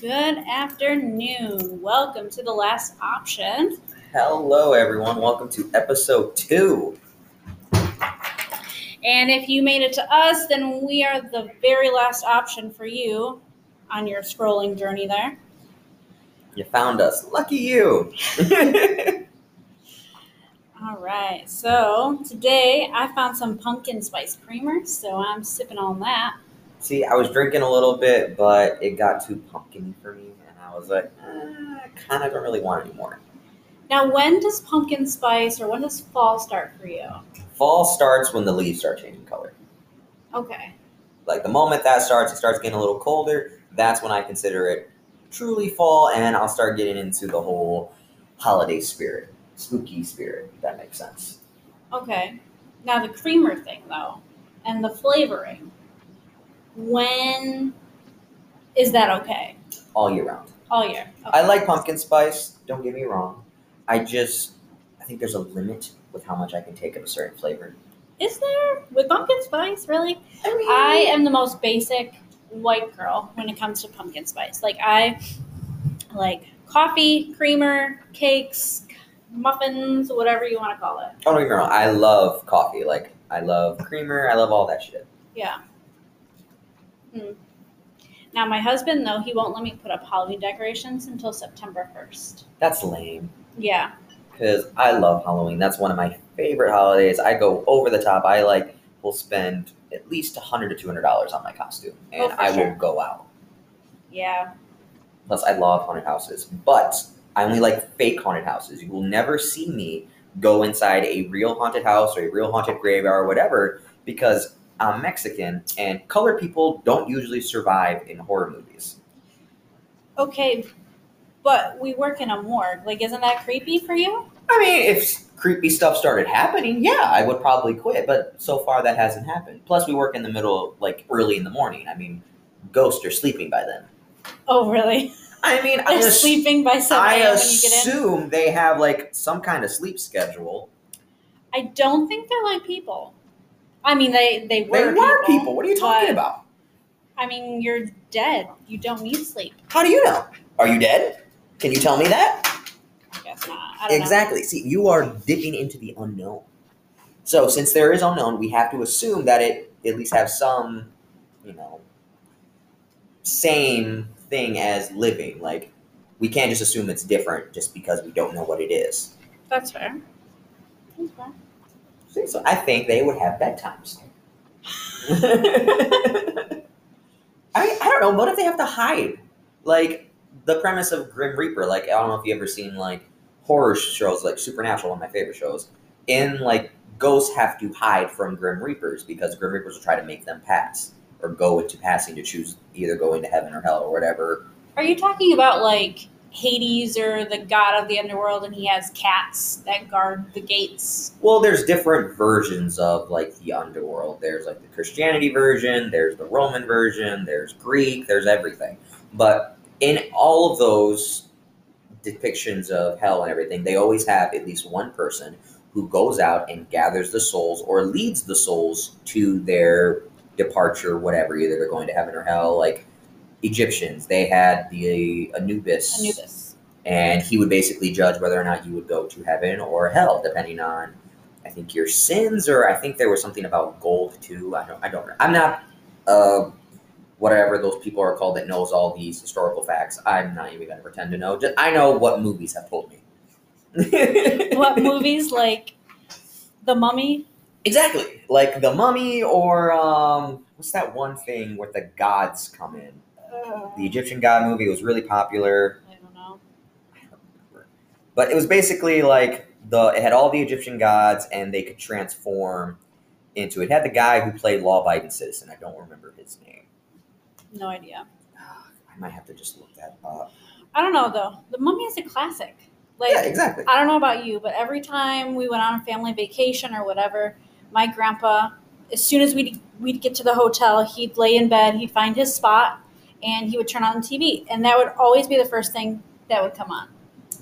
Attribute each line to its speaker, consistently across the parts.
Speaker 1: Good afternoon. Welcome to the last option.
Speaker 2: Hello, everyone. Welcome to episode two.
Speaker 1: And if you made it to us, then we are the very last option for you on your scrolling journey there.
Speaker 2: You found us. Lucky you.
Speaker 1: All right. So today I found some pumpkin spice creamer, so I'm sipping on that.
Speaker 2: See, I was drinking a little bit, but it got too pumpkiny for me, and I was like, eh, I kind of don't really want it anymore.
Speaker 1: Now, when does pumpkin spice or when does fall start for you?
Speaker 2: Fall starts when the leaves start changing color.
Speaker 1: Okay.
Speaker 2: Like the moment that starts, it starts getting a little colder. That's when I consider it truly fall, and I'll start getting into the whole holiday spirit, spooky spirit. If that makes sense.
Speaker 1: Okay. Now the creamer thing though, and the flavoring. When is that okay?
Speaker 2: All year round.
Speaker 1: All year. Okay.
Speaker 2: I like pumpkin spice. Don't get me wrong. I just, I think there's a limit with how much I can take of a certain flavor.
Speaker 1: Is there with pumpkin spice really?
Speaker 2: I mean,
Speaker 1: I am the most basic white girl when it comes to pumpkin spice. Like I like coffee, creamer, cakes, muffins, whatever you want to call it.
Speaker 2: Don't get me wrong. I love coffee. Like I love creamer. I love all that shit.
Speaker 1: Yeah. Hmm. Now my husband though he won't let me put up Halloween decorations until September first.
Speaker 2: That's lame.
Speaker 1: Yeah.
Speaker 2: Because I love Halloween. That's one of my favorite holidays. I go over the top. I like will spend at least hundred to two hundred dollars on my costume, and
Speaker 1: Oh,
Speaker 2: I
Speaker 1: sure.
Speaker 2: will go out.
Speaker 1: Yeah.
Speaker 2: Plus, I love haunted houses, but I only like fake haunted houses. You will never see me go inside a real haunted house or a real haunted graveyard or whatever because I'm Mexican and colored people don't usually survive in horror movies.
Speaker 1: Okay, but we work in a morgue. Like, isn't that creepy for you?
Speaker 2: I mean, if creepy stuff started happening, yeah, I would probably quit, but so far that hasn't happened. Plus, we work in the middle, like early in the morning. I mean, ghosts are sleeping by then.
Speaker 1: Oh, really?
Speaker 2: I mean,
Speaker 1: They're
Speaker 2: ass-
Speaker 1: sleeping by 7
Speaker 2: I
Speaker 1: a.m. when you get in?
Speaker 2: assume they have like some kind of sleep schedule.
Speaker 1: I don't think they're like people. I mean, they, they were
Speaker 2: they were people. What are you talking about?
Speaker 1: I mean, you're dead. You don't need sleep.
Speaker 2: How do you know? Are you dead? Can you tell me that?
Speaker 1: I guess not. I
Speaker 2: Exactly. See, you are dipping into the unknown. So, since there is unknown, we have to assume that it at least have some, you know, same thing as living. Like, we can't just assume it's different just because we don't know what it is.
Speaker 1: That's fair. That's fair.
Speaker 2: See, So, I think they would have bedtimes. I mean, I don't know. What if they have to hide? Like the premise of Grim Reaper. Like I don't know if you ever seen like horror shows, like Supernatural, one of my favorite shows. In like ghosts have to hide from Grim Reapers because Grim Reapers will try to make them pass or go into passing to choose either going to heaven or hell or whatever.
Speaker 1: Are you talking about like Hades or the god of the underworld and he has cats that guard the gates?
Speaker 2: Well, there's different versions of like the underworld. There's like the Christianity version, there's the Roman version, there's Greek, there's everything. But in all of those depictions of hell and everything, they always have at least one person who goes out and gathers the souls or leads the souls to their departure, whatever, either they're going to heaven or hell. Like Egyptians, they had the Anubis
Speaker 1: Anubis.
Speaker 2: and he would basically judge whether or not you would go to heaven or hell, depending on, I think your sins, or I think there was something about gold too. I don't, I don't. know. I'm not, uh, whatever those people are called that knows all these historical facts. I'm not even going to pretend to know. Just, I know what movies have told me.
Speaker 1: what movies like The Mummy?
Speaker 2: Exactly, like the Mummy, or um, what's that one thing where the gods come in? The Egyptian god movie was really popular.
Speaker 1: I don't know.
Speaker 2: I don't remember. But it was basically like the it had all the Egyptian gods and they could transform into it. It had the guy who played law abiding citizen. I don't remember his name.
Speaker 1: No idea.
Speaker 2: Ah, I might have to just look that up.
Speaker 1: I don't know though. The Mummy is a classic. Like
Speaker 2: yeah, exactly.
Speaker 1: I don't know about you, but every time we went on a family vacation or whatever, my grandpa, as soon as we'd we'd get to the hotel, he'd lay in bed, he'd find his spot, and he would turn on the TV, and that would always be the first thing that would come on.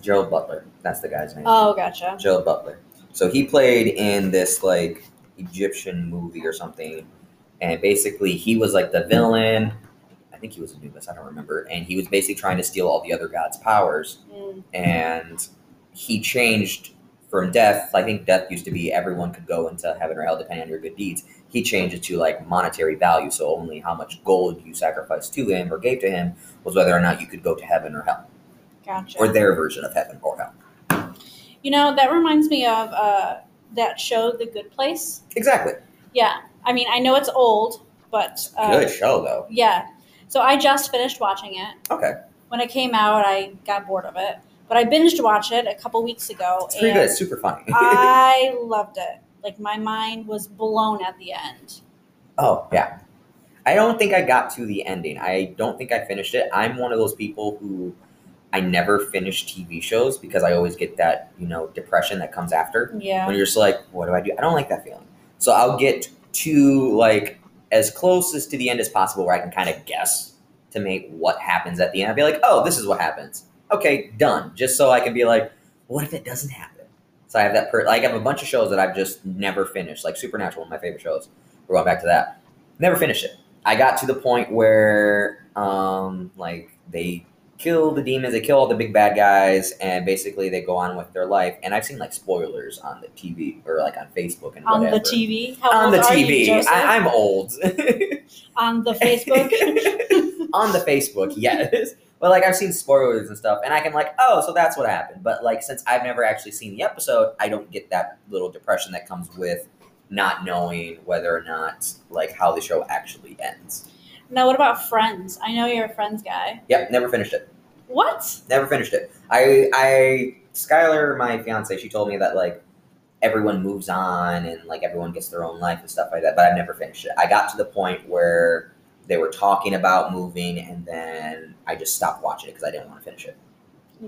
Speaker 2: Gerald Butler. That's the guy's name.
Speaker 1: Oh, gotcha.
Speaker 2: Gerald Butler. So he played in this like Egyptian movie or something, and basically he was like the villain. I think he was Anubis. I don't remember. And he was basically trying to steal all the other gods' powers.
Speaker 1: Mm.
Speaker 2: And he changed from death. I think death used to be everyone could go into heaven or hell depending on your good deeds. He changed it to like monetary value. So only how much gold you sacrificed to him or gave to him was whether or not you could go to heaven or hell,
Speaker 1: Gotcha.
Speaker 2: or their version of heaven or hell.
Speaker 1: you know, that reminds me of uh, that show, The Good Place.
Speaker 2: Exactly.
Speaker 1: Yeah. I mean, I know it's old, but uh,
Speaker 2: Good show though.
Speaker 1: Yeah. So I just finished watching it.
Speaker 2: Okay.
Speaker 1: When it came out, I got bored of it, but I binged watched it a couple weeks ago,
Speaker 2: It's pretty
Speaker 1: and
Speaker 2: good. It's super funny.
Speaker 1: I loved it. Like my mind was blown at the end.
Speaker 2: Oh, yeah. I don't think I got to the ending. I don't think I finished it. I'm one of those people who I never finish TV shows because I always get that, you know, depression that comes after.
Speaker 1: Yeah.
Speaker 2: When you're just like, what do I do? I don't like that feeling. So I'll get to like as close as to the end as possible where I can kind of guess to make what happens at the end. I'll be like, oh, this is what happens. Okay, done. Just so I can be like, what if it doesn't happen? So I have that per like I have a bunch of shows that I've just never finished, like Supernatural, one of my favorite shows. We're going back to that. Never finished it. I got to the point where um like they kill the demons, they kill all the big bad guys, and basically they go on with their life. And I've seen like spoilers on the TV or like on Facebook and whatever.
Speaker 1: on
Speaker 2: whatever.
Speaker 1: the TV. How
Speaker 2: on the
Speaker 1: you,
Speaker 2: TV.
Speaker 1: Joseph?
Speaker 2: I, I'm old.
Speaker 1: on the Facebook.
Speaker 2: on the Facebook, yes. But like I've seen spoilers and stuff, and I can like, oh, so that's what happened. But like since I've never actually seen the episode, I don't get that little depression that comes with not knowing whether or not like how the show actually ends.
Speaker 1: now, what about Friends? I know you're a Friends guy.
Speaker 2: Yep, never finished it.
Speaker 1: What?
Speaker 2: Never finished it. I I Skylar, my fiance, she told me that like everyone moves on and like everyone gets their own life and stuff like that, but I've never finished it. I got to the point where they were talking about moving and then I just stopped watching it because I didn't want to finish it.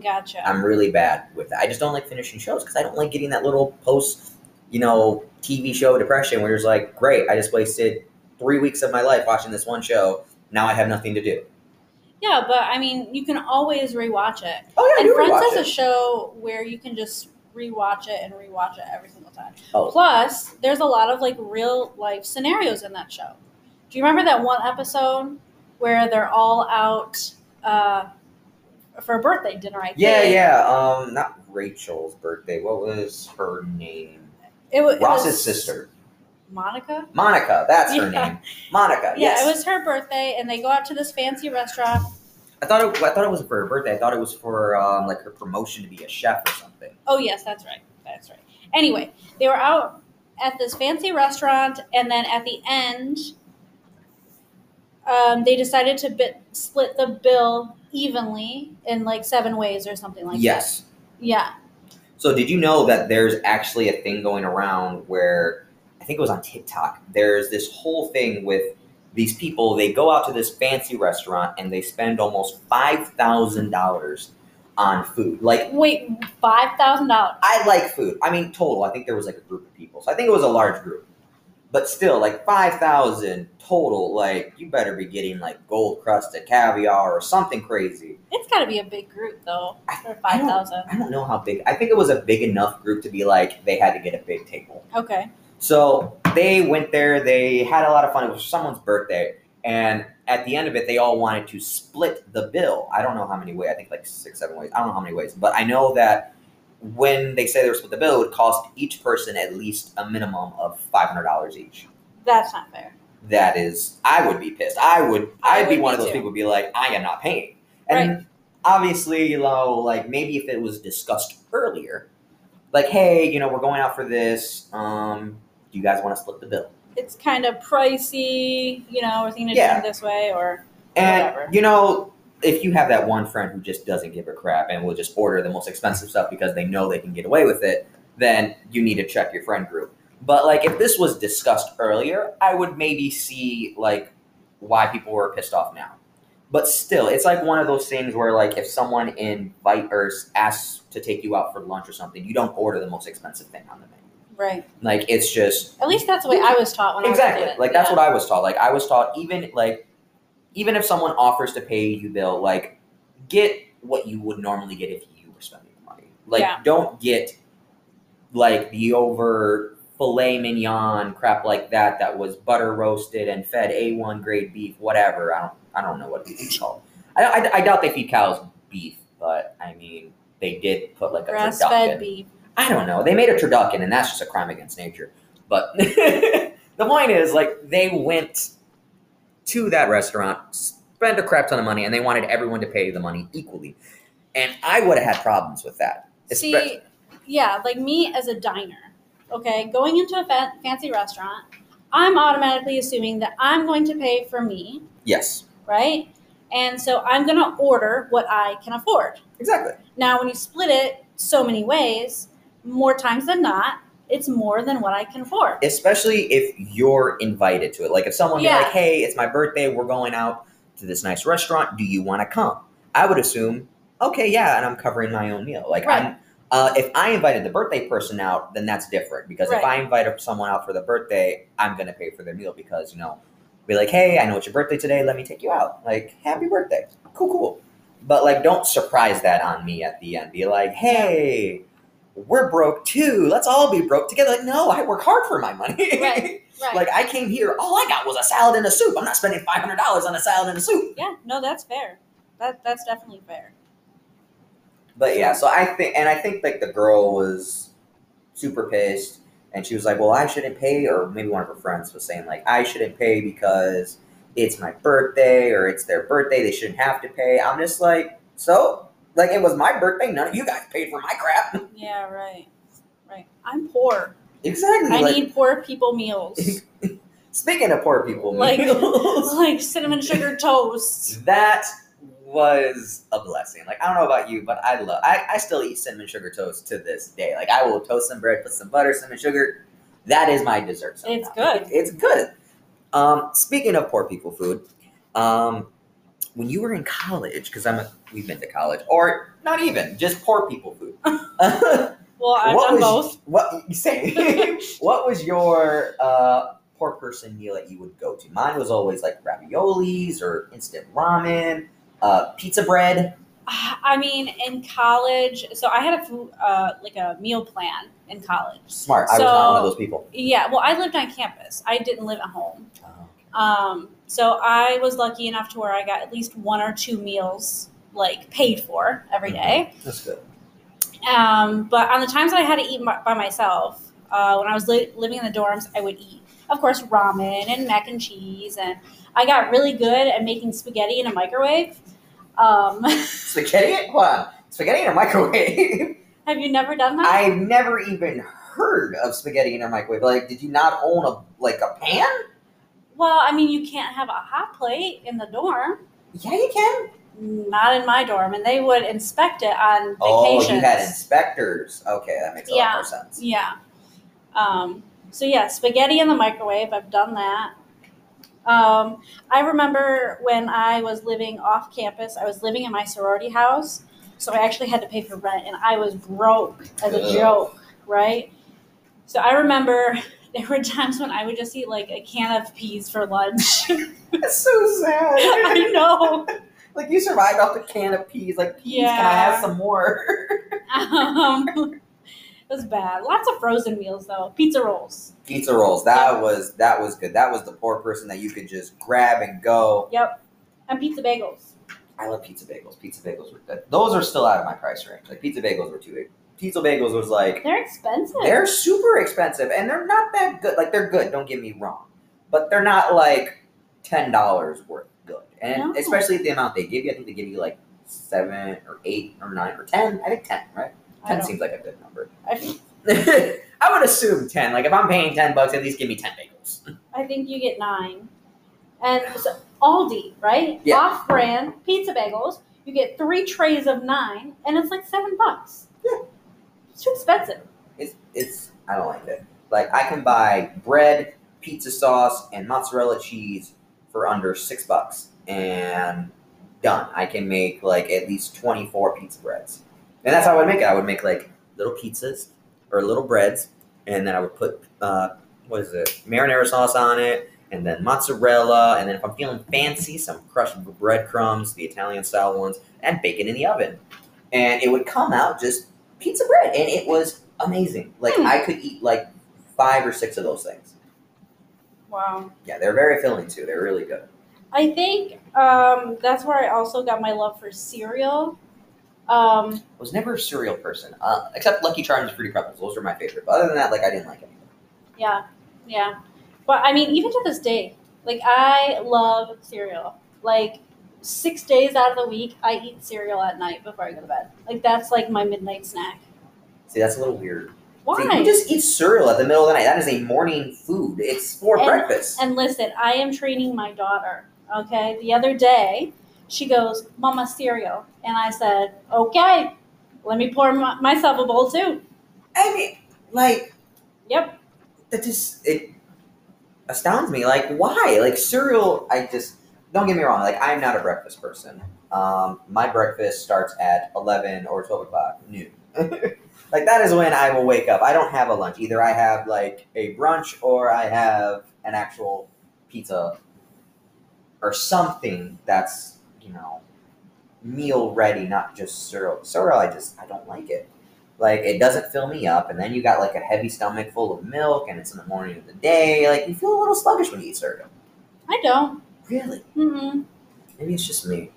Speaker 1: Gotcha.
Speaker 2: I'm really bad with that. I just don't like finishing shows because I don't like getting that little post, you know, TV show depression where you're like, great, I just wasted three weeks of my life watching this one show. Now I have nothing to do.
Speaker 1: yeah, but I mean, you can always rewatch it.
Speaker 2: Oh yeah,
Speaker 1: and Friends
Speaker 2: it.
Speaker 1: a show where you can just rewatch it and rewatch it every single time.
Speaker 2: Oh.
Speaker 1: Plus, there's a lot of like real life scenarios in that show. Do you remember that one episode where they're all out uh, for a birthday dinner? I think.
Speaker 2: Yeah, yeah. Um, not Rachel's birthday. What was her name?
Speaker 1: It, it
Speaker 2: Ross's
Speaker 1: was
Speaker 2: sister,
Speaker 1: Monica.
Speaker 2: Monica. That's her
Speaker 1: Yeah.
Speaker 2: name. Monica.
Speaker 1: Yeah,
Speaker 2: yes.
Speaker 1: it was her birthday, and they go out to this fancy restaurant.
Speaker 2: I thought it. I thought it wasn't for her birthday. I thought it was for um, like her promotion to be a chef or something.
Speaker 1: Oh yes, that's right. That's right. Anyway, they were out at this fancy restaurant, and then at the end, um, they decided to bit, split the bill evenly in like seven ways or something like
Speaker 2: yes.
Speaker 1: that. Yes. Yeah.
Speaker 2: So did you know that there's actually a thing going around where I think it was on TikTok. There's this whole thing with these people. They go out to this fancy restaurant and they spend almost five thousand dollars on food. Like
Speaker 1: Wait, five thousand dollars.
Speaker 2: I like food. I mean, total. I think there was like a group of people, so I think it was a large group. But still, like five thousand total. Like you better be getting like gold crusted caviar or something crazy.
Speaker 1: It's got to be a big group though for
Speaker 2: I
Speaker 1: five
Speaker 2: don't- I don't know how big. I think it was a big enough group to be like they had to get a big table.
Speaker 1: Okay.
Speaker 2: So they went there. They had a lot of fun. It was someone's birthday, and at the end of it, they all wanted to split the bill. I don't know how many ways. I think like six, seven ways. I don't know how many ways, but I know that when they say they're split the bill, it would cost each person at least a minimum of five hundred dollars each.
Speaker 1: That's not fair.
Speaker 2: That is, I would be pissed. I would.
Speaker 1: I
Speaker 2: I'd be one of those
Speaker 1: too.
Speaker 2: people. Be like, I am not paying. And obviously, you know, like maybe if it was discussed earlier, like, hey, you know, we're going out for this. Um, do you guys want to split the bill?
Speaker 1: It's kind of pricey, you know, we're thinking of
Speaker 2: Yeah.
Speaker 1: doing it this way or
Speaker 2: And
Speaker 1: Whatever.
Speaker 2: you know, if you have that one friend who just doesn't give a crap and will just order the most expensive stuff because they know they can get away with it, then you need to check your friend group. But like if this was discussed earlier, I would maybe see like why people were pissed off now. But still, it's like one of those things where like if someone invite or asks to take you out for lunch or something, you don't order the most expensive thing on the menu.
Speaker 1: right.
Speaker 2: Like it's just
Speaker 1: At least that's the way I was taught when
Speaker 2: exactly
Speaker 1: I was kid.
Speaker 2: like that's
Speaker 1: Yeah.
Speaker 2: what i was taught like i was taught even like even if someone offers to pay you bill like get what you would normally get if you were spending the money like
Speaker 1: Yeah.
Speaker 2: don't get like the over filet mignon, crap like that, that was butter roasted and fed A1 grade beef, whatever. I don't, I don't know what it's called. I, I, I doubt they feed cows beef, but I mean, they did put like a
Speaker 1: Grass fed beef.
Speaker 2: I don't know. They made a turducken, and that's just a crime against nature. But the point is, like, they went to that restaurant, spent a crap ton of money, and they wanted everyone to pay the money equally. And I would have had problems with that. Espe-
Speaker 1: See, yeah, like me as a diner, okay, going into a fa- fancy restaurant, I'm automatically assuming that I'm going to pay for me,
Speaker 2: yes,
Speaker 1: right? And so I'm going to order what I can afford.
Speaker 2: exactly.
Speaker 1: Now, when you split it so many ways, more times than not, it's more than what I can afford.
Speaker 2: Especially if you're invited to it. Like, if someone
Speaker 1: Yeah.
Speaker 2: like, "Hey, it's my birthday. We're going out to this nice restaurant. Do you want to come?" I would assume, "Okay, yeah," and I'm covering my own meal. Like,
Speaker 1: Right.
Speaker 2: I'm. Uh, if I invited the birthday person out, then that's different because if I invite someone out for the birthday, I'm gonna pay for their meal because you know, be like, hey, I know it's your birthday today. Let me take you out. Like, happy birthday. Cool, cool. But like, don't surprise that on me at the end. Be like, hey, we're broke too. Let's all be broke together. Like, no, I work hard for my money.
Speaker 1: Right. Right.
Speaker 2: like, I came here. All I got was a salad and a soup. I'm not spending five hundred dollars on a salad and a soup.
Speaker 1: yeah, no, that's fair. That that's definitely fair.
Speaker 2: But yeah, so I think, and I think like the girl was super pissed, and she was like, "Well, I shouldn't pay," or maybe one of her friends was saying like, "I shouldn't pay because it's my birthday or it's their birthday. They shouldn't have to pay." I'm just like, so like it was my birthday. None of you guys paid for my crap.
Speaker 1: Yeah, right. Right. I'm poor.
Speaker 2: exactly.
Speaker 1: I
Speaker 2: like,
Speaker 1: need poor people meals.
Speaker 2: speaking of poor people,
Speaker 1: Like-
Speaker 2: meals,
Speaker 1: like cinnamon sugar toast.
Speaker 2: that was a blessing. Like I don't know about you, but I love. I, I still eat cinnamon sugar toast to this day. Like I will toast some bread, put some butter, cinnamon sugar. That is my dessert. somehow.
Speaker 1: It's good.
Speaker 2: It's good. Um, speaking of poor people food, um, when you were in college, because I'm a, we've been to college, or not even just poor people food.
Speaker 1: Well, I've
Speaker 2: what
Speaker 1: done
Speaker 2: was,
Speaker 1: both.
Speaker 2: What you say? what was your uh, poor person meal that you would go to? Mine was always like raviolis or instant ramen, uh, pizza bread.
Speaker 1: I mean, in college, so I had a uh, like a meal plan in college.
Speaker 2: Smart. I was not one of those people.
Speaker 1: Yeah, well, I lived on campus. I didn't live at home. Um, so I was lucky enough to where I got at least one or two meals like paid for every day.
Speaker 2: That's good.
Speaker 1: Um, but on the times that I had to eat by myself, uh, when I was li- living in the dorms, I would eat, of course, ramen and mac and cheese, and I got really good at making spaghetti in a microwave. Um,
Speaker 2: Spaghetti? On. Spaghetti in a microwave?
Speaker 1: have you never done that?
Speaker 2: I've never even heard of spaghetti in a microwave. Like, did you not own a like a pan?
Speaker 1: Well, I mean, you can't have a hot plate in the dorm.
Speaker 2: Yeah, you can.
Speaker 1: Not in my dorm, and they would inspect it on vacation.
Speaker 2: Oh,
Speaker 1: vacations.
Speaker 2: you had inspectors. Okay, that makes a
Speaker 1: Yeah.
Speaker 2: lot more sense.
Speaker 1: Yeah. Um, so yeah, spaghetti in the microwave. I've done that. Um, I remember when I was living off campus. I was living in my sorority house, so I actually had to pay for rent, and I was broke as a
Speaker 2: Ugh.
Speaker 1: joke, right? So I remember there were times when I would just eat like a can of peas for lunch.
Speaker 2: That's so sad.
Speaker 1: I know.
Speaker 2: like you survived off a can of peas. Like peas, yeah. can I
Speaker 1: Yeah.
Speaker 2: have some more?
Speaker 1: Um, it was bad. Lots of frozen meals though. Pizza rolls.
Speaker 2: Pizza rolls. That
Speaker 1: Yeah.
Speaker 2: was that was good. That was the poor person that you could just grab and go.
Speaker 1: Yep. And pizza bagels.
Speaker 2: I love pizza bagels. Pizza bagels were good. Those are still out of my price range. Like pizza bagels were too big. Pizza bagels was like
Speaker 1: They're expensive.
Speaker 2: they're super expensive and they're not that good. Like they're good. Don't get me wrong, but they're not like ten dollars worth good. And
Speaker 1: No.
Speaker 2: especially the amount they give you. I think they give you like seven or eight or nine or ten. I think ten. Right? Ten seems like a good number.
Speaker 1: I,
Speaker 2: I would assume ten. Like if I'm paying ten bucks, at least give me ten bagels.
Speaker 1: I think you get nine. And so Aldi, right?
Speaker 2: Yeah.
Speaker 1: Off-brand pizza bagels. You get three trays of nine, and it's like seven bucks.
Speaker 2: Yeah.
Speaker 1: It's too expensive.
Speaker 2: It's it's I don't like it. Like I can buy bread, pizza sauce, and mozzarella cheese for under six bucks, and done. I can make like at least twenty four pizza breads, and that's how I would make it. I would make like little pizzas or little breads, and then I would put uh, what is it, marinara sauce on it, and then mozzarella, and then if I'm feeling fancy, some crushed breadcrumbs, the Italian style ones, and bake it in the oven, and it would come out just pizza bread, and it was amazing. Like
Speaker 1: Hmm.
Speaker 2: I could eat like five or six of those things.
Speaker 1: Wow.
Speaker 2: Yeah, they're very filling too. They're really good.
Speaker 1: I think um, that's where I also got my love for cereal. Um,
Speaker 2: I was never a cereal person, uh, except Lucky Charms and Fruity Pebbles. Those were my favorite. But other than that, like I didn't like anything.
Speaker 1: yeah, yeah. But I mean, even to this day, like I love cereal. Like six days out of the week, I eat cereal at night before I go to bed. Like that's like my midnight snack.
Speaker 2: See, that's a little weird.
Speaker 1: Why?
Speaker 2: See, you just eat cereal at the middle of the night. That is a morning food. It's for
Speaker 1: And-
Speaker 2: breakfast.
Speaker 1: And listen, I am training my daughter. Okay, the other day, she goes, "Mama, cereal," and I said, "Okay, let me pour my, myself a bowl too."
Speaker 2: I mean, like,
Speaker 1: Yep.
Speaker 2: that just it astounds me. Like, why? Like cereal. I just don't get me wrong. Like, I'm not a breakfast person. Um, my breakfast starts at eleven or twelve o'clock noon. like that is when I will wake up. I don't have a lunch. Either I have like a brunch or I have an actual pizza or something that's you know meal ready, not just cereal. Cereal, I just I don't like it. Like it doesn't fill me up, and then you got like a heavy stomach full of milk, and it's in the morning of the day. Like you feel a little sluggish when you eat cereal.
Speaker 1: I don't.
Speaker 2: Really?
Speaker 1: Mm-mm.
Speaker 2: Maybe it's just me.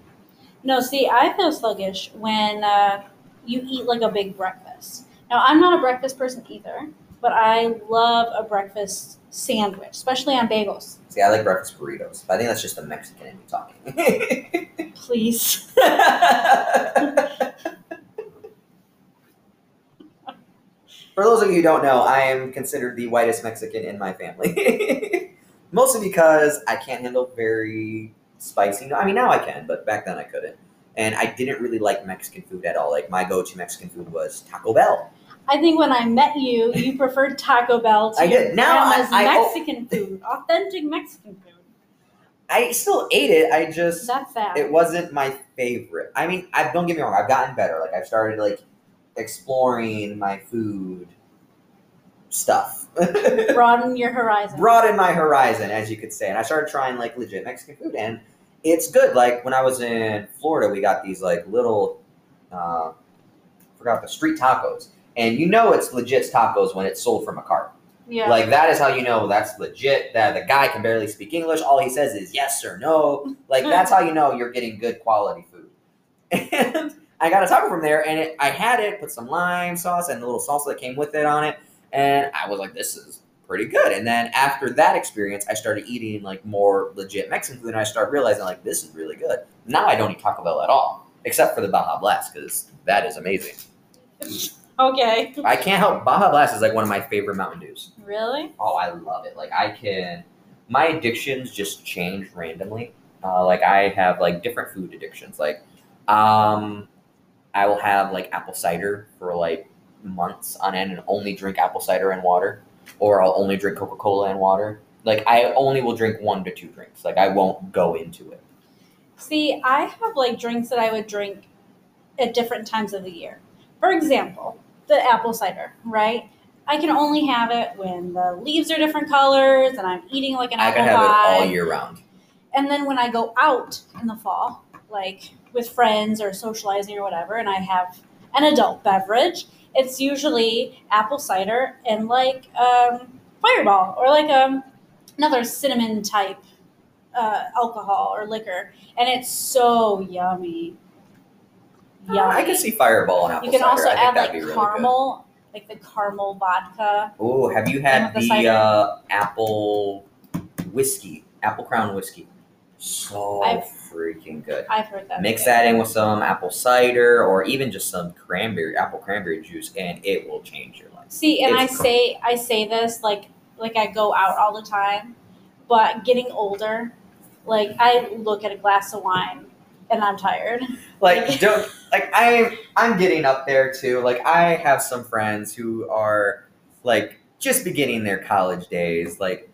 Speaker 1: No, see, I feel sluggish when uh, you eat like a big breakfast. Now, I'm not a breakfast person either, but I love a breakfast sandwich, especially on bagels.
Speaker 2: See, I like breakfast burritos. But I think that's just the Mexican in me talking.
Speaker 1: Please.
Speaker 2: For those of you who don't know, I am considered the whitest Mexican in my family. Mostly because I can't handle very spicy. I mean, now I can, but back then I couldn't. And I didn't really like Mexican food at all. Like, my go to Mexican food was Taco Bell.
Speaker 1: I think when I met you, you preferred Taco Bell to
Speaker 2: I did. Now I- I- oh.
Speaker 1: Mexican food, authentic Mexican food.
Speaker 2: I still ate it. I just.
Speaker 1: That's sad.
Speaker 2: it wasn't my favorite. I mean, I don't get me wrong. I've gotten better. Like I've started like exploring my food stuff,
Speaker 1: Broaden your horizon.
Speaker 2: broaden my horizon, as you could say. And I started trying like legit Mexican food, and it's good. Like when I was in Florida, we got these like little, uh, forgot the street tacos, and you know it's legit tacos when it's sold from a cart.
Speaker 1: yeah.
Speaker 2: Like that is how you know that's legit. That the guy can barely speak English. All he says is yes or no. Like that's how you know you're getting good quality food. And I got a taco from there, and it, I had it, put some lime sauce and the little salsa that came with it on it, and I was like, this is pretty good. And then after that experience, I started eating like more legit Mexican food, and I started realizing like this is really good. Now I don't eat Taco Bell at all, except for the Baja Blast because that is amazing.
Speaker 1: okay.
Speaker 2: I can't help Baja Blast is like one of my favorite Mountain Dews.
Speaker 1: Really?
Speaker 2: Oh, I love it. Like I can, my addictions just change randomly. Uh, like I have like different food addictions. Like, um, I will have like apple cider for like months on end and only drink apple cider and water, or I'll only drink Coca Cola and water. Like I only will drink one to two drinks. Like I won't go into it.
Speaker 1: See, I have like drinks that I would drink at different times of the year. For example, the apple cider, right? I can only have it when the leaves are different colors and I'm eating like an
Speaker 2: I
Speaker 1: apple
Speaker 2: can have it
Speaker 1: pie.
Speaker 2: all year round.
Speaker 1: And then when I go out in the fall, like with friends or socializing or whatever, and I have an adult beverage, it's usually apple cider and like um, Fireball or like um, another cinnamon type uh, alcohol or liquor, and it's so yummy. Yummy.
Speaker 2: I can see Fireball and apple
Speaker 1: You can
Speaker 2: cider.
Speaker 1: also add like
Speaker 2: be really
Speaker 1: caramel, like the caramel vodka.
Speaker 2: Oh, have you had
Speaker 1: the
Speaker 2: the uh, apple whiskey, apple crown whiskey? So
Speaker 1: I've-
Speaker 2: freaking good.
Speaker 1: I've heard that.
Speaker 2: Mix that in with some apple cider or even just some cranberry, apple cranberry juice, and it will change your life.
Speaker 1: See, and
Speaker 2: It's
Speaker 1: I
Speaker 2: cool.
Speaker 1: say I say this like like I go out all the time, but getting older, like I look at a glass of wine and I'm tired.
Speaker 2: Like don't like I'm I'm getting up there too. Like I have some friends who are like just beginning their college days. Like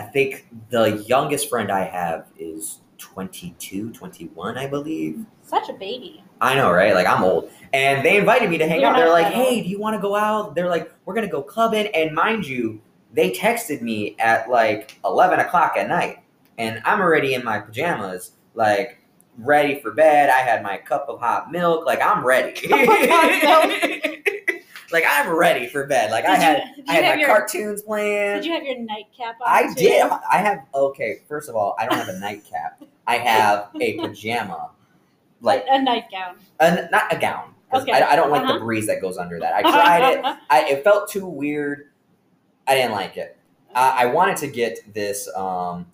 Speaker 2: I think the youngest friend I have is 22, 21, I believe.
Speaker 1: Such a baby.
Speaker 2: I know, right? Like I'm old. And they invited me to hang
Speaker 1: You're
Speaker 2: out. They're like,
Speaker 1: that old.
Speaker 2: "Hey, do you want to go out?" They're like, "We're gonna go clubbing." And mind you, they texted me at like eleven o'clock at night, and I'm already in my pajamas, like ready for bed. I had my cup of hot milk, like I'm ready.
Speaker 1: Cup of hot
Speaker 2: like I'm ready for bed. Like I
Speaker 1: Did you-
Speaker 2: had
Speaker 1: did
Speaker 2: I had my
Speaker 1: your-
Speaker 2: cartoons playing.
Speaker 1: Did you have your nightcap on?
Speaker 2: I
Speaker 1: too?
Speaker 2: did. I have okay. First of all, I don't have a nightcap. I have a pajama, like
Speaker 1: a, a nightgown.
Speaker 2: a, not a gown.
Speaker 1: Okay.
Speaker 2: I, I don't like
Speaker 1: Uh-huh.
Speaker 2: the breeze that goes under that. I tried it. I, it felt too weird. I didn't like it. Uh, I wanted to get this. Um,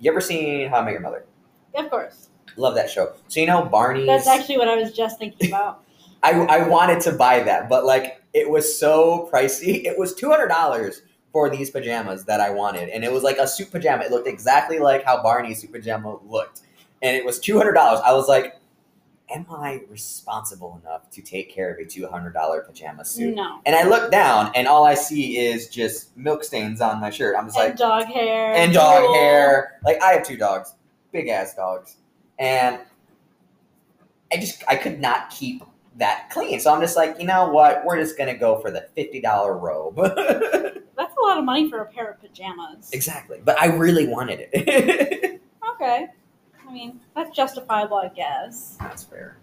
Speaker 2: you ever seen How I Met Your Mother?
Speaker 1: of course.
Speaker 2: Love that show. So you know Barney's.
Speaker 1: That's actually what I was just thinking about.
Speaker 2: I, I wanted to buy that, but like it was so pricey. It was two hundred dollars for these pajamas that I wanted, and it was like a suit pajama. It looked exactly like how Barney's suit pajama looked, and it was two hundred dollars. I was like, "Am I responsible enough to take care of a two hundred dollar pajama suit?"
Speaker 1: No.
Speaker 2: And I look down, and all I see is just milk stains on my shirt. I'm just
Speaker 1: and
Speaker 2: like,
Speaker 1: dog hair.
Speaker 2: and dog
Speaker 1: drool.
Speaker 2: hair. Like I have two dogs, big ass dogs, and I just I could not keep that clean. So I'm just like, you know what? We're just gonna go for the fifty dollar robe.
Speaker 1: That's a lot of money for a pair of pajamas.
Speaker 2: exactly, but I really wanted it.
Speaker 1: Okay. I mean, that's justifiable, I guess.
Speaker 2: That's fair.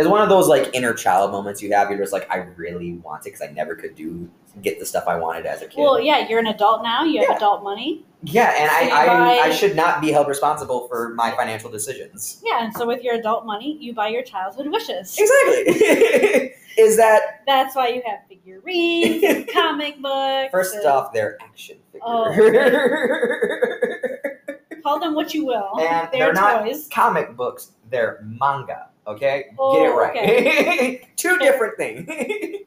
Speaker 2: It's one of those like inner child moments you have. You're just like, I really want it because I never could do get the stuff I wanted as a kid.
Speaker 1: Well, yeah, you're an adult now. You have
Speaker 2: Yeah.
Speaker 1: adult money.
Speaker 2: yeah, and
Speaker 1: So
Speaker 2: I, I
Speaker 1: buy-
Speaker 2: I should not be held responsible for my financial decisions.
Speaker 1: Yeah, and so with your adult money, you buy your childhood wishes.
Speaker 2: Exactly. Is that
Speaker 1: That's why you have figurines, and comic books.
Speaker 2: First
Speaker 1: and
Speaker 2: off, they're action
Speaker 1: Oh,
Speaker 2: figures.
Speaker 1: call them what you will.
Speaker 2: And
Speaker 1: they're,
Speaker 2: they're not-
Speaker 1: toys.
Speaker 2: Comic books, they're manga. Okay,
Speaker 1: Oh,
Speaker 2: get it right. Two different things.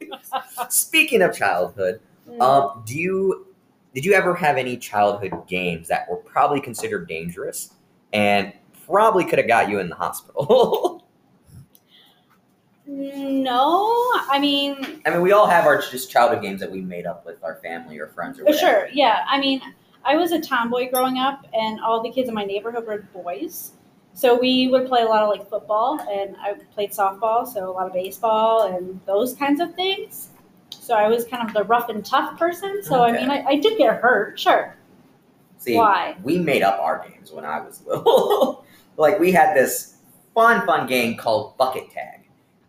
Speaker 2: Speaking of childhood,
Speaker 1: Mm.
Speaker 2: um, do you did you ever have any childhood games that were probably considered dangerous and probably could have got you in the hospital?
Speaker 1: no, I mean,
Speaker 2: I mean, we all have our just childhood games that we made up with our family or friends or
Speaker 1: for
Speaker 2: whatever.
Speaker 1: sure. Yeah, I mean, I was a tomboy growing up, and all the kids in my neighborhood were boys. So we would play a lot of like football, and I played softball, so a lot of baseball and those kinds of things. So I was kind of the rough and tough person. So I mean, I, I did get hurt, sure.
Speaker 2: See,
Speaker 1: Why?
Speaker 2: we made up our games when I was little. like we had this fun, fun game called bucket tag,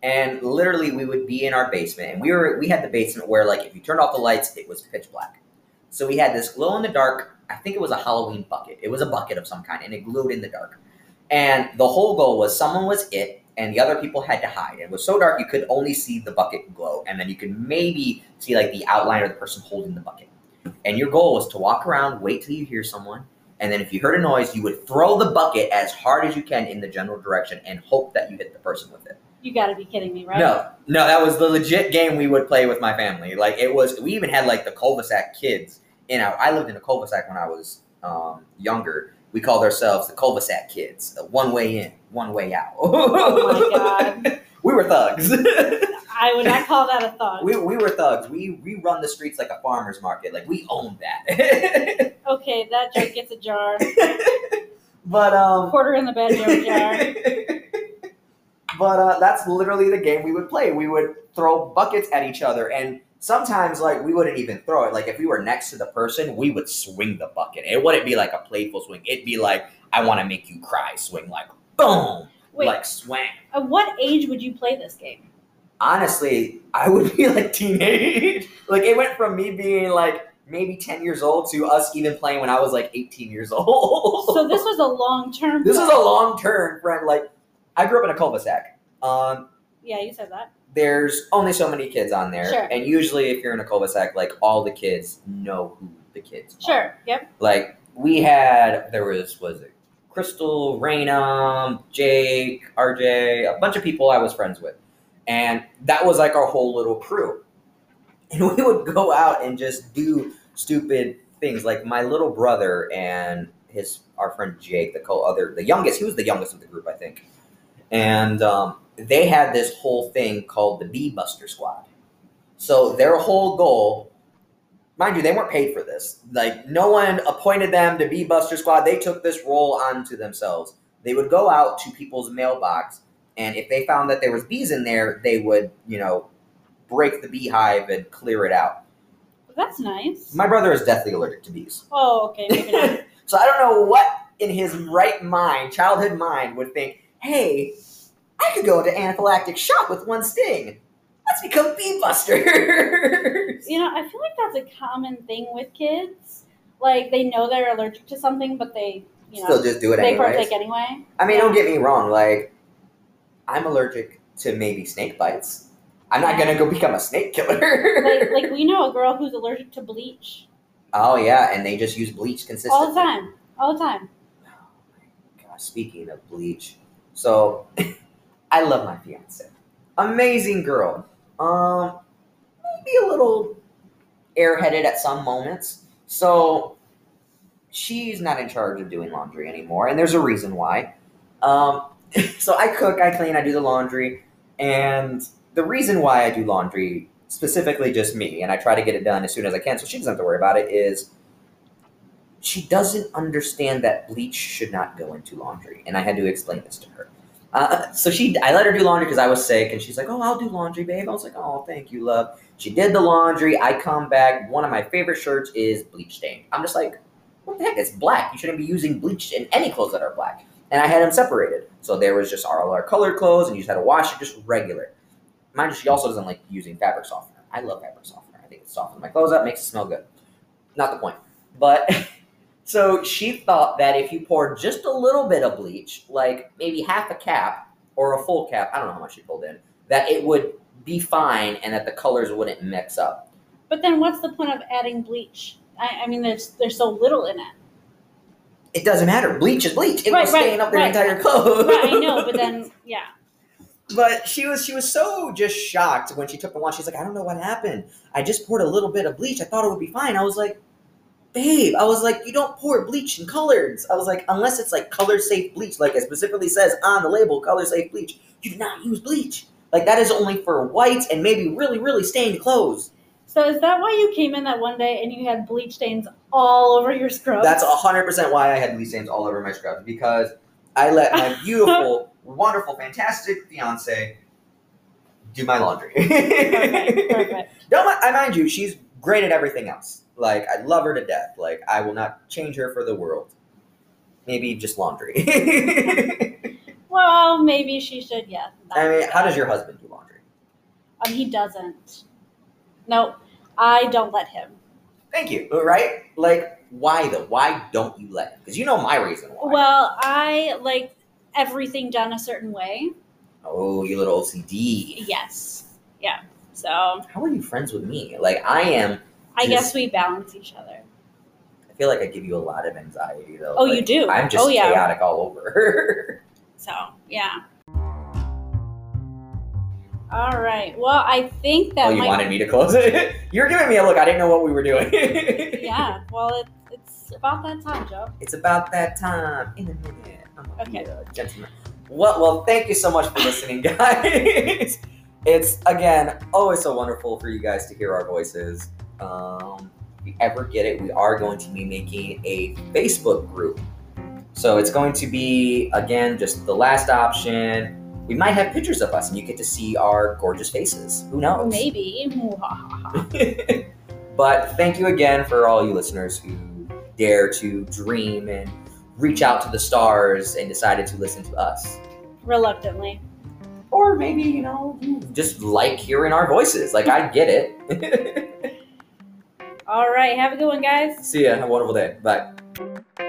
Speaker 2: and literally we would be in our basement, and we were we had the basement where like if you turned off the lights, it was pitch black. So we had this glow in the dark. I think it was a Halloween bucket. It was a bucket of some kind, and it glowed in the dark. And the whole goal was someone was it, and the other people had to hide. It was so dark you could only see the bucket glow, and then you could maybe see like the outline of the person holding the bucket. And your goal was to walk around, wait till you hear someone, and then if you heard a noise, you would throw the bucket as hard as you can in the general direction and hope that you hit the person with it.
Speaker 1: You got to be kidding me, right?
Speaker 2: No, no, that was the legit game we would play with my family. Like it was, we even had like the cul-de-sac kids. You know, I lived in a cul-de-sac when I was um, younger. We called ourselves the cul-de-sac kids. The one way in, one way out.
Speaker 1: Oh my God.
Speaker 2: we were thugs.
Speaker 1: I would not call that a thought.
Speaker 2: we, we were thugs. We we run the streets like a farmer's market. Like we own that.
Speaker 1: okay, that joke gets a jar.
Speaker 2: but um.
Speaker 1: Quarter in the bed joke jar.
Speaker 2: but uh, that's literally the game we would play. We would throw buckets at each other, and sometimes like we wouldn't even throw it. Like if we were next to the person, we would swing the bucket. It wouldn't be like a playful swing. It'd be like I want to make you cry swing, like boom,
Speaker 1: Wait,
Speaker 2: like swing.
Speaker 1: at what age would you play this game?
Speaker 2: Honestly, I would be like teenage. like it went from me being like maybe ten years old to us even playing when I was like eighteen years old.
Speaker 1: So this was a long term.
Speaker 2: this is a long term friend. Like I grew up in a cul-de-sac. Um,
Speaker 1: Yeah, you said that.
Speaker 2: There's only so many kids on there,
Speaker 1: Sure.
Speaker 2: and usually if you're in a cul-de-sac, like all the kids know who the kids. Are.
Speaker 1: Sure. Yep.
Speaker 2: Like we had, there was was it Crystal, Raina, Jake, RJ, a bunch of people I was friends with, and that was like our whole little crew. And we would go out and just do stupid things. Like my little brother and his our friend Jake, the co other the youngest, he was the youngest of the group, I think. And um, they had this whole thing called the Bee Buster Squad. So their whole goal, mind you, they weren't paid for this. Like no one appointed them to be Buster Squad. They took this role onto themselves. They would go out to people's mailbox, and if they found that there was bees in there, they would, you know, break the beehive and clear it out.
Speaker 1: That's nice.
Speaker 2: My brother is deathly allergic to bees.
Speaker 1: oh, okay.
Speaker 2: So I don't know what in his right mind, childhood mind, would think, hey, I could go into anaphylactic shock with one sting. let's become bee busters.
Speaker 1: You know, I feel like that's a common thing with kids. Like they know they're allergic to something, but they, you know,
Speaker 2: Still just do it
Speaker 1: they
Speaker 2: anyways.
Speaker 1: partake anyway.
Speaker 2: I mean, don't get me wrong. Like, I'm allergic to maybe snake bites. I'm not gonna go become a snake killer.
Speaker 1: Like, like we know a girl who's allergic to bleach
Speaker 2: oh yeah, and they just use bleach consistently.
Speaker 1: all the time, all the time.
Speaker 2: Oh gosh, speaking of bleach, so I love my fiance. Amazing girl. Um, maybe a little airheaded at some moments. So she's not in charge of doing laundry anymore, and there's a reason why. Um, so I cook, I clean, I do the laundry, and the reason why I do laundry, specifically just me, and I try to get it done as soon as I can, so she doesn't have to worry about it, is she doesn't understand that bleach should not go into laundry, and I had to explain this to her. Uh, so she, I let her do laundry because I was sick, and she's like, "Oh, I'll do laundry, babe." I was like, "Oh, thank you, love." She did the laundry. I come back. One of my favorite shirts is bleach stained. I'm just like, "What the heck? It's black. You shouldn't be using bleach in any clothes that are black." And I had them separated, so there was just all our colored clothes, and you just had to wash it just regular. Mind you, she also doesn't like using fabric softener. I love fabric softener. I think it softens my clothes up, makes it smell good. Not the point. But so she thought that if you poured just a little bit of bleach, like maybe half a cap or a full cap, I don't know how much she pulled in, that it would be fine and that the colors wouldn't mix up.
Speaker 1: But then, what's the point of adding bleach? I, I mean, there's there's so little in it.
Speaker 2: It doesn't matter. Bleach is bleach. It
Speaker 1: Right,
Speaker 2: will
Speaker 1: right,
Speaker 2: stain up their
Speaker 1: right.
Speaker 2: entire clothes.
Speaker 1: Right, I know, but then yeah.
Speaker 2: But she was she was so just shocked when she took the launch. She's like, I don't know what happened. I just poured a little bit of bleach. I thought it would be fine. I was like, babe, I was like, you don't pour bleach in colors. I was like, unless it's like color safe bleach, like it specifically says on the label, color safe bleach. You do not use bleach. Like that is only for whites and maybe really really stained clothes.
Speaker 1: So is that why you came in that one day and you had bleach stains all over your scrubs?
Speaker 2: That's hundred percent why I had bleach stains all over my scrubs because I let my beautiful, wonderful, fantastic fiance do my laundry.
Speaker 1: perfect. perfect.
Speaker 2: Don't I mind you, she's great at everything else. Like I love her to death. Like I will not change her for the world. Maybe just laundry.
Speaker 1: Well, maybe she should. Yeah.
Speaker 2: I mean, how does your husband do laundry?
Speaker 1: Um, he doesn't. No, I don't let him.
Speaker 2: Thank you. Right? Like why though? Why don't you let him? Because you know my reason why.
Speaker 1: Well, I like everything done a certain way.
Speaker 2: oh, you little OCD.
Speaker 1: Yes. Yeah. So
Speaker 2: How are you friends with me? Like I am.
Speaker 1: I
Speaker 2: Just-
Speaker 1: guess we balance each other.
Speaker 2: I feel like I give you a lot of anxiety though.
Speaker 1: Oh,
Speaker 2: Like,
Speaker 1: you do?
Speaker 2: I'm just
Speaker 1: Oh, yeah.
Speaker 2: chaotic all over.
Speaker 1: So yeah. All right. Well, I think that
Speaker 2: oh, you
Speaker 1: might.
Speaker 2: wanted me to close it? You're giving me a look. I didn't know what we were doing.
Speaker 1: yeah. Well, it, it's about that time, Joe.
Speaker 2: It's about that time in a minute. I'm gonna
Speaker 1: Okay.
Speaker 2: a gentleman. Well, well, thank you so much for listening, guys. it's again always so wonderful for you guys to hear our voices. Um, if you ever get it, we are going to be making a Facebook group. So it's going to be again just the last option. We might have pictures of us, and you get to see our gorgeous faces. Who knows?
Speaker 1: Maybe.
Speaker 2: but thank you again for all you listeners who dare to dream and reach out to the stars and decided to listen to us.
Speaker 1: Reluctantly.
Speaker 2: Or maybe, you know, just like hearing our voices. Like, I get it.
Speaker 1: All right. Have a good one, guys.
Speaker 2: See ya. Have a wonderful day. Bye.